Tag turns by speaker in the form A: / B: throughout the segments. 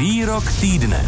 A: Výrok týdne.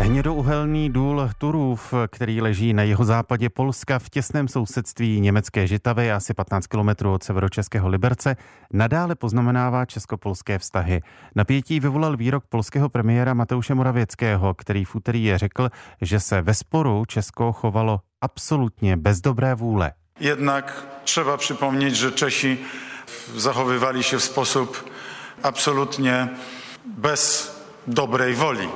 A: Hnědouhelný důl Turův, který leží na jeho západě Polska v těsném sousedství německé Žitavy, asi 15 km od severočeského Liberce, nadále poznamenává česko-polské vztahy. Napětí vyvolal výrok polského premiéra Mateuše Moravěckého, který v úterý řekl, že se ve sporu Česko chovalo absolutně bez dobré vůle.
B: Jednak třeba připomnět, že Češi zachovywali się w sposób absolutnie bez dobrej woli.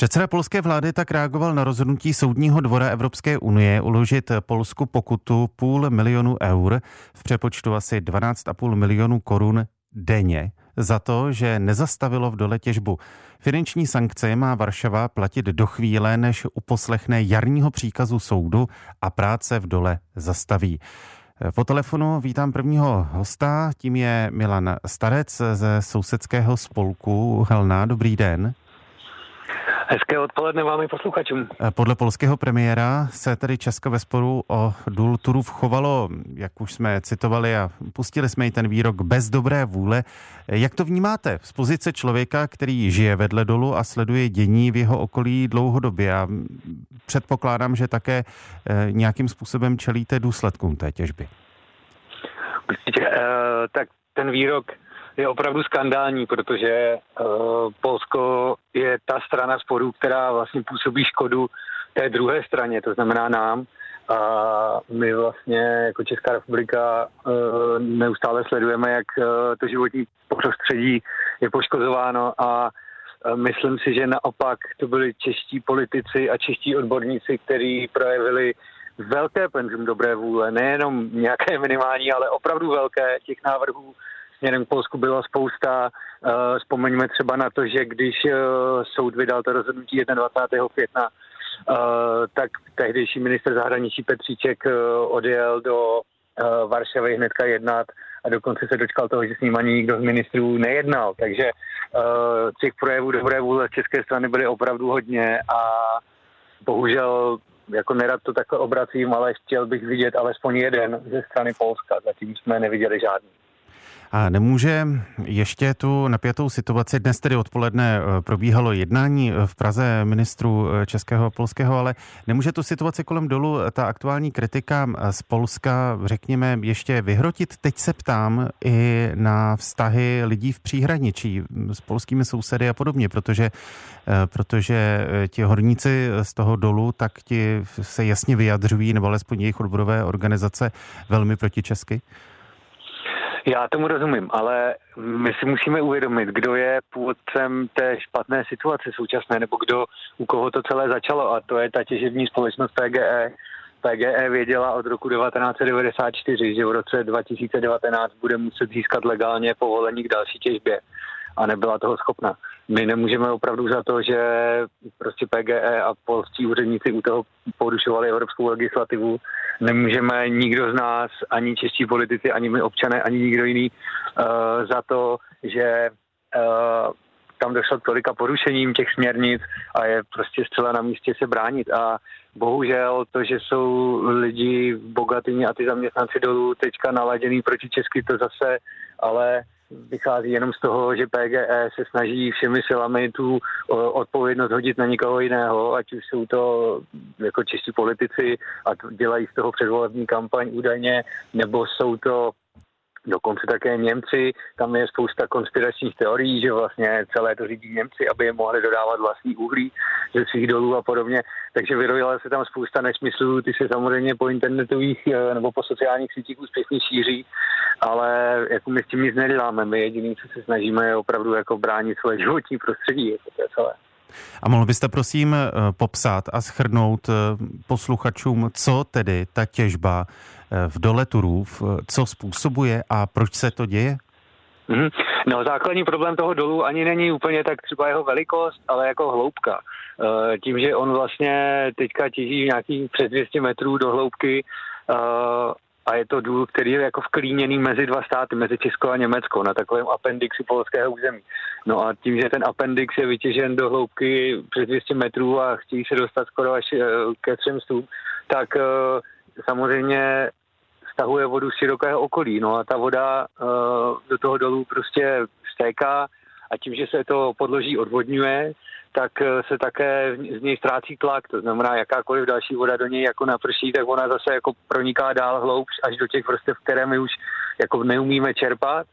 A: Předseda polské vlády tak reagoval na rozhodnutí Soudního dvora Evropské unie uložit Polsku pokutu půl milionu eur, v přepočtu asi 12,5 milionů korun denně, za to, že nezastavilo v dole těžbu. Finanční sankce má Varšava platit do chvíle, než uposlechne jarního příkazu soudu a práce v dole zastaví. Po telefonu vítám prvního hosta, tím je Milan Starec ze sousedského spolku Helna. Dobrý den.
C: Hezké odpoledne vám i posluchačům.
A: Eh, podle polského premiéra se tedy Česko ve sporu o důl Turów chovalo, jak už jsme citovali a pustili jsme i ten výrok, bez dobré vůle. Eh, jak to vnímáte z pozice člověka, který žije vedle dolu a sleduje dění v jeho okolí dlouhodobě a předpokládám, že také eh, nějakým způsobem čelíte důsledkům té těžby?
C: Určitě, tak ten výrok je opravdu skandální, protože je ta strana sporu, která vlastně působí škodu té druhé straně, to znamená nám. A my vlastně jako Česká republika uh, neustále sledujeme, jak uh, to životní prostředí je poškozováno a myslím si, že naopak to byli čeští politici a čeští odborníci, kteří projevili velké penzum dobré vůle, nejenom nějaké minimální, ale opravdu velké těch návrhů směrem k Polsku byla spousta. Uh, vzpomeňme třeba na to, že když uh, soud vydal to rozhodnutí 21. května, uh, tak tehdejší minister zahraničí Petříček odjel do Varšavy hnedka jednat a dokonce se dočkal toho, že s ním ani nikdo z ministrů nejednal. Takže těch projevů dobré vůle z české strany byly opravdu hodně a bohužel jako nerad to takhle obracím, ale chtěl bych vidět alespoň jeden ze strany Polska. Zatím jsme neviděli žádný.
A: A nemůže ještě tu napjatou situaci, dnes tedy odpoledne eh, probíhalo jednání eh, v Praze ministru eh, českého a polského, ale nemůže tu situaci kolem dolu ta aktuální kritika z Polska, řekněme, ještě vyhrotit? Teď se ptám i na vztahy lidí v příhraničí s polskými sousedy a podobně, protože, protože ti horníci z toho dolu, tak ti se jasně vyjadřují, nebo alespoň jejich odborové organizace velmi proti česky.
C: Já tomu rozumím, ale my si musíme uvědomit, kdo je původcem té špatné situace současné, nebo kdo, u koho to celé začalo, a to je ta těžební společnost PGE. PGE věděla od roku 1994, že v roce 2019 bude muset získat legálně povolení k další těžbě a nebyla toho schopna. My nemůžeme opravdu za to, že prostě PGE a polští úředníci u toho porušovali evropskou legislativu. Nemůžeme nikdo z nás, ani čeští politici, ani my občané, ani nikdo jiný uh, za to, že uh, tam došlo k tolika porušením těch směrnic a je prostě zcela na místě se bránit. A bohužel to, že jsou lidi v Bogatyni a ty zaměstnanci dolů teďka naladěný proti Česky, to zase ale vychází jenom z toho, že PGE se snaží všemi silami tu odpovědnost hodit na někoho jiného, ať už jsou to jako čistí politici a dělají z toho předvolební kampaň údajně, nebo jsou to Dokonce také Němci, tam je spousta konspiračních teorií, že vlastně celé to řídí Němci, aby je mohli dodávat vlastní uhlí ze svých dolů a podobně. Takže vyrojila se tam spousta nesmyslů, ty se samozřejmě po internetových eh, nebo po sociálních sítích úspěšně šíří, ale jako my s tím nic neděláme. My jediný, co se snažíme, je opravdu jako bránit svoje životní prostředí. Jako to je celé.
A: A mohl byste prosím eh, popsat a schrnout eh, posluchačům, co tedy ta těžba eh, v dole Turův, co způsobuje a proč se to děje?
C: Mm-hmm. No základní problém toho dolu ani není úplně tak třeba jeho velikost, ale jako hloubka. Tím, že on vlastně teďka těží nějakých přes 200 metrů do hloubky, a je to důl, který je jako vklíněný mezi dva státy, mezi Česko a Německo, na takovém appendixu polského území. No a tím, že ten appendix je vytěžen do hloubky přes 200 metrů a chtějí se dostat skoro až eh, ke třem stům, tak eh, samozřejmě stahuje vodu z širokého okolí. No a ta voda uh, do toho dolu prostě stéká a tím, že se to podloží odvodňuje, tak eh, se také z něj ztrácí tlak. To znamená, jakákoliv další voda do něj jako naprší, tak ona zase jako proniká dál hloubš až do těch vrstev, které my už jako neumíme čerpat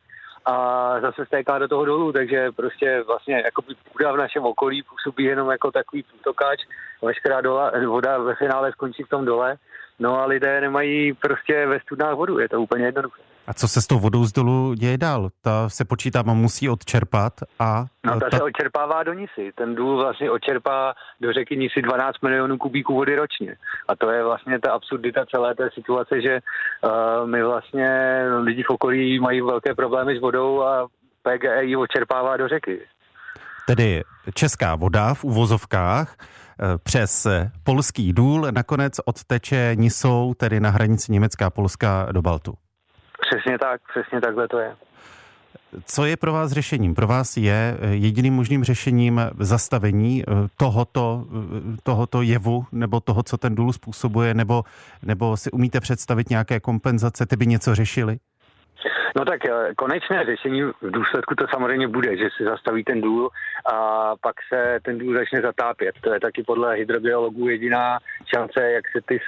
C: a zase stéká do toho dolů, takže prostě vlastně jako půda v našem okolí působí jenom jako takový průtokáč, veškerá dola, voda ve finále skončí v tom dole, no a lidé nemají prostě ve studnách vodu, je to úplně jednoduché.
A: A co se s tou vodou z dolu děje dál? Ta se počítá, a musí odčerpat a...
C: No ta, ta se odčerpává do Nisy. Ten důl vlastně odčerpá do řeky Nisy 12 milionů kubíků vody ročně. A to je vlastně ta absurdita celé té situace, že uh, my vlastně lidi v okolí mají velké problémy s vodou a PGE ji odčerpává do řeky.
A: Tedy česká voda v uvozovkách eh, přes polský důl nakonec odteče Nisou, tedy na hranici Německá a Polska do Baltu.
C: Přesně tak, přesně takhle to je.
A: Co je pro vás řešením? Pro vás je eh, jediným možným řešením zastavení eh, tohoto, eh, tohoto jevu nebo toho, co ten důl způsobuje, nebo, nebo si umíte představit nějaké kompenzace, ty by něco řešili?
C: No tak konečné řešení v důsledku to samozřejmě bude, že se zastaví ten důl a pak se ten důl začne zatápět. To je taky podle hydrobiologů jediná šance, jak se ty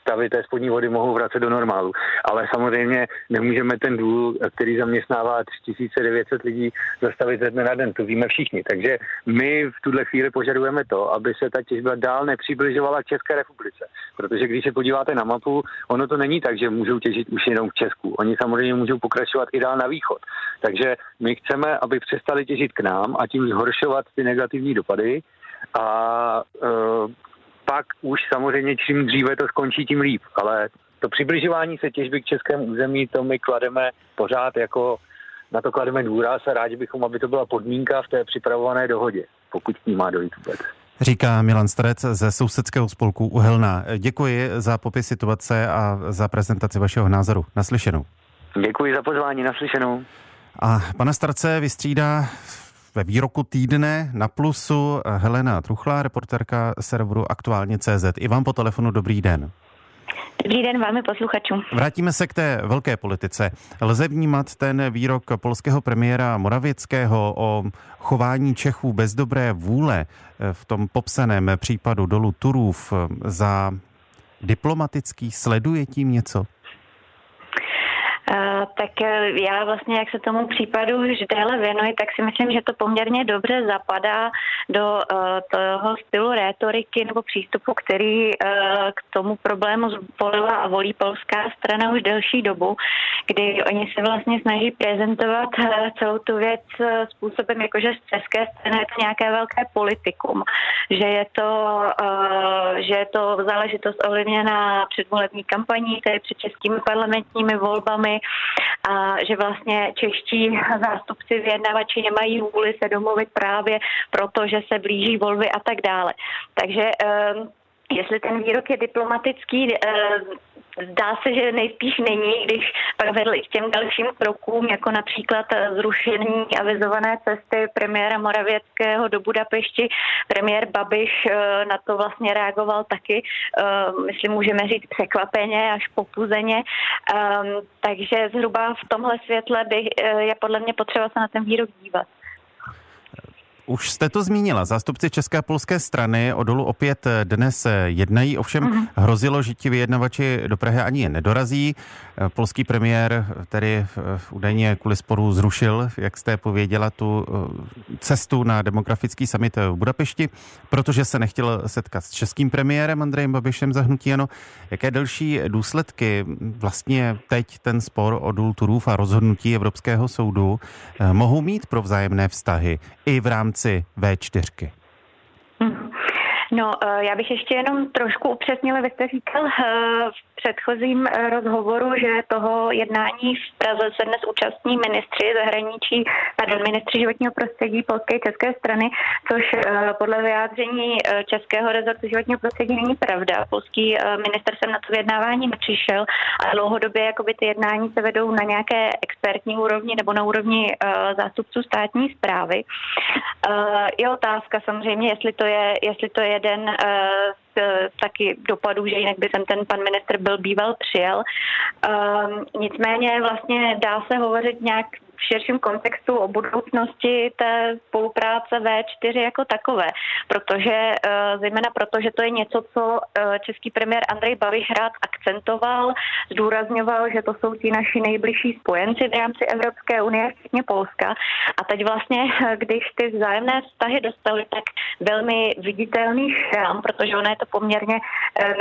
C: stavy té spodní vody mohou vracet do normálu. Ale samozřejmě nemůžeme ten důl, který zaměstnává 3900 lidí, zastavit ze dne na den. To víme všichni. Takže my v tuhle chvíli požadujeme to, aby se ta těžba dál nepřibližovala České republice. Protože když se podíváte na mapu, ono to není tak, že můžou těžit už jenom v Česku. Oni samozřejmě můžou pokračovat i dál na východ. Takže my chceme, aby přestali těžit k nám a tím zhoršovat ty negativní dopady a pak už samozřejmě čím dříve to skončí, tím líp. Ale to přibližování se těžby k českému území, to my klademe pořád jako na to klademe důraz a rádi bychom, aby to byla podmínka v té připravované dohodě, pokud k ní má dojít vůbec.
A: Říká Milan Starec ze sousedského spolku Uhelná. Děkuji za popis situace a za prezentaci vašeho názoru. Naslyšenou.
C: Děkuji za pozvání, naslyšenou.
A: A pana Starce vystřídá ve výroku týdne na plusu Helena Truchlá, reporterka serveru Aktuálně CZ. I vám po telefonu dobrý den.
D: Dobrý den vámi posluchačům.
A: Vrátíme se k té velké politice. Lze vnímat ten výrok polského premiéra Moravěckého o chování Čechů bez dobré vůle v tom popsaném případu dolu Turův za diplomatický? Sleduje tím něco?
D: Tak eh, já vlastně, jak se tomu případu už déle věnuji, tak si myslím, že to poměrně dobře zapadá do uh, toho stylu rétoriky nebo přístupu, který k tomu problému zvolila a volí polská strana už delší dobu, kdy oni se vlastně snaží prezentovat celou tu věc způsobem, jakože z české strany je to nějaké velké politikum, že je to, že je to záležitost ovlivněná předvolební kampaní, tedy před českými parlamentními volbami, a že vlastně čeští zástupci vyjednavači nemají vůli se domluvit právě proto, že se blíží volby a tak dále. Takže ehm, jestli ten výrok je diplomatický, ehm, Zdá se, že nejspíš není, když pak vedl i k těm dalším krokům, jako například zrušení avizované cesty premiéra Moravěckého do Budapešti. Premiér Babiš eh, na to vlastně reagoval taky, eh, myslím, můžeme říct překvapeně až popuzeně. Ehm, takže zhruba v tomhle světle by, eh, je podle mě potřeba se na ten výrok dívat.
A: Už jste to zmínila. Zástupci České a polské strany o dolu opět dnes jednají, ovšem uh-huh. hrozilo, že ti vyjednavači do Prahy ani nedorazí. Polský premiér tedy údajně kvůli sporu zrušil, jak jste pověděla, tu eh, cestu na demografický summit v Budapešti, protože se nechtěl setkat s českým premiérem Andrejem Babišem za hnutí ano. Jaké další důsledky vlastně teď ten spor o důl Turův a rozhodnutí Evropského soudu eh, mohou mít pro vzájemné vztahy i v rámci rámci V4?
D: No, eh, já bych ještě jenom trošku upřesnila, vy jste říkal eh, v předchozím eh, rozhovoru, že toho jednání v Praze se dnes účastní ministři zahraničí, pardon, ministři životního prostředí polské české strany, což podle vyjádření českého rezortu životního prostředí není pravda. Polský minister sem na to vyjednávání nepřišel a dlouhodobě jakoby ty jednání se vedou na nějaké expertní úrovni nebo na úrovni zástupců státní zprávy. Je otázka samozřejmě, jestli to je, jestli to je jeden z taky dopadů, že jinak by sem ten pan ministr byl býval přijel. Nicméně vlastně dá se hovořit nějak v širším kontextu o budoucnosti té spolupráce V4 jako takové, protože eh, zejména proto, že to je něco, co eh, český premiér Andrej Babiš rád akcentoval, zdůrazňoval, že to jsou ti naši nejbližší spojenci v rámci Evropské unie, včetně Polska. A teď vlastně, eh, když ty vzájemné vztahy dostaly tak velmi viditelný šrám, protože ono je to poměrně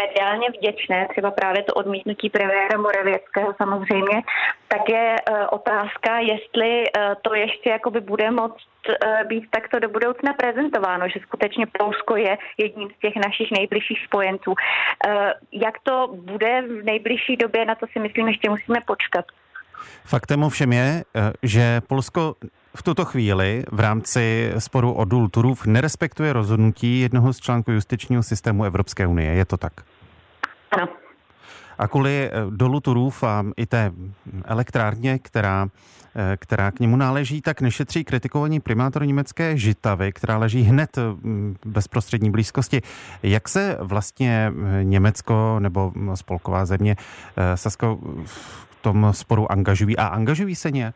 D: mediálně vděčné, třeba právě to odmítnutí premiéra Moravěckého samozřejmě, tak je otázka, jestli jestli eh, to ještě jakoby bude moct eh, být takto do budoucna prezentováno, že skutečně Polsko je jedním z těch našich nejbližších spojenců. Eh, jak to bude v nejbližší době, na to si myslím, ještě musíme počkat.
A: Faktem ovšem je, že Polsko v tuto chvíli v rámci sporu o důl Turův nerespektuje rozhodnutí jednoho z článků justičního systému Evropské unie. Je to tak?
D: Ano.
A: A kvůli dolu Turův a i té elektrárně, která Eh, která k němu náleží, tak nešetří kritikovaní primátor německé Žitavy, která leží hned mm, v bezprostřední blízkosti. Jak se vlastně eh, Německo nebo mm, spolková země eh, Sasko v tom sporu angažují a angažují se nějak?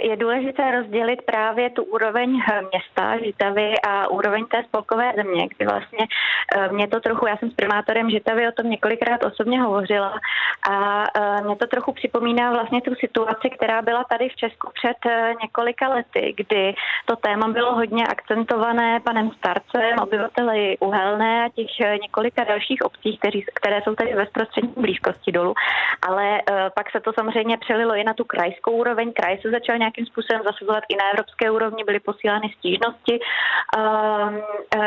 D: Je důležité rozdělit právě tu úroveň města Žitavy a úroveň té spolkové země, kdy vlastně mě to trochu, já jsem s primátorem Žitavy o tom několikrát osobně hovořila a mě to trochu připomíná vlastně tu situaci, která byla tady v Česku před několika lety, kdy to téma bylo hodně akcentované panem Starcem, obyvateli Uhelné a těch několika dalších obcí, kteří, které jsou tady ve bezprostřední blízkosti dolů. Ale pak se to samozřejmě přelilo i na tu krajskou úroveň. Kraj se začal nějakým způsobem zasazovat i na evropské úrovni, byly posílány stížnosti um,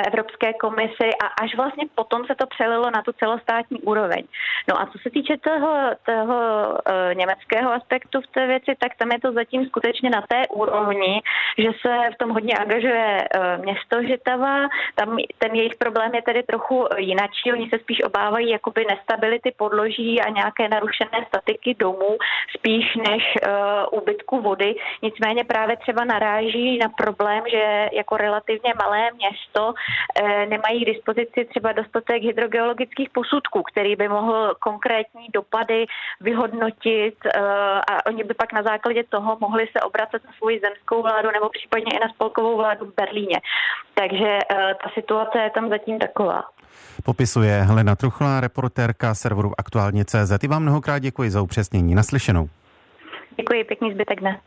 D: Evropské komisi a až vlastně potom se to přelilo na tu celostátní úroveň. No a co se týče toho, toho uh, německého aspektu v té věci, tak tam je to zatím skutečně na té úrovni, že se v tom hodně angažuje uh, město Žitava, tam ten jejich problém je tedy trochu jinačí, oni se spíš obávají jakoby nestability podloží a nějaké narušené statiky domů, spíš než uh, úbytku vody. Nicméně právě třeba naráží na problém, že jako relativně malé město eh, nemají k dispozici třeba dostatek hydrogeologických posudků, který by mohl konkrétní dopady vyhodnotit eh, a oni by pak na základě toho mohli se obracet na svou zemskou vládu nebo případně i na spolkovou vládu v Berlíně. Takže eh, ta situace je tam zatím taková.
A: Popisuje Helena Truchlá, reportérka serveru Aktuálně CZ. I vám mnohokrát děkuji za upřesnění. Naslyšenou.
D: Děkuji, pěkný zbytek dne.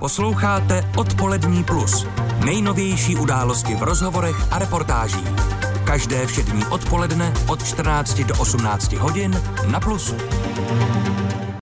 E: Posloucháte Odpolední plus. Nejnovější události v rozhovorech a reportážích. Každé všední odpoledne od 14 do 18 hodin na Plusu.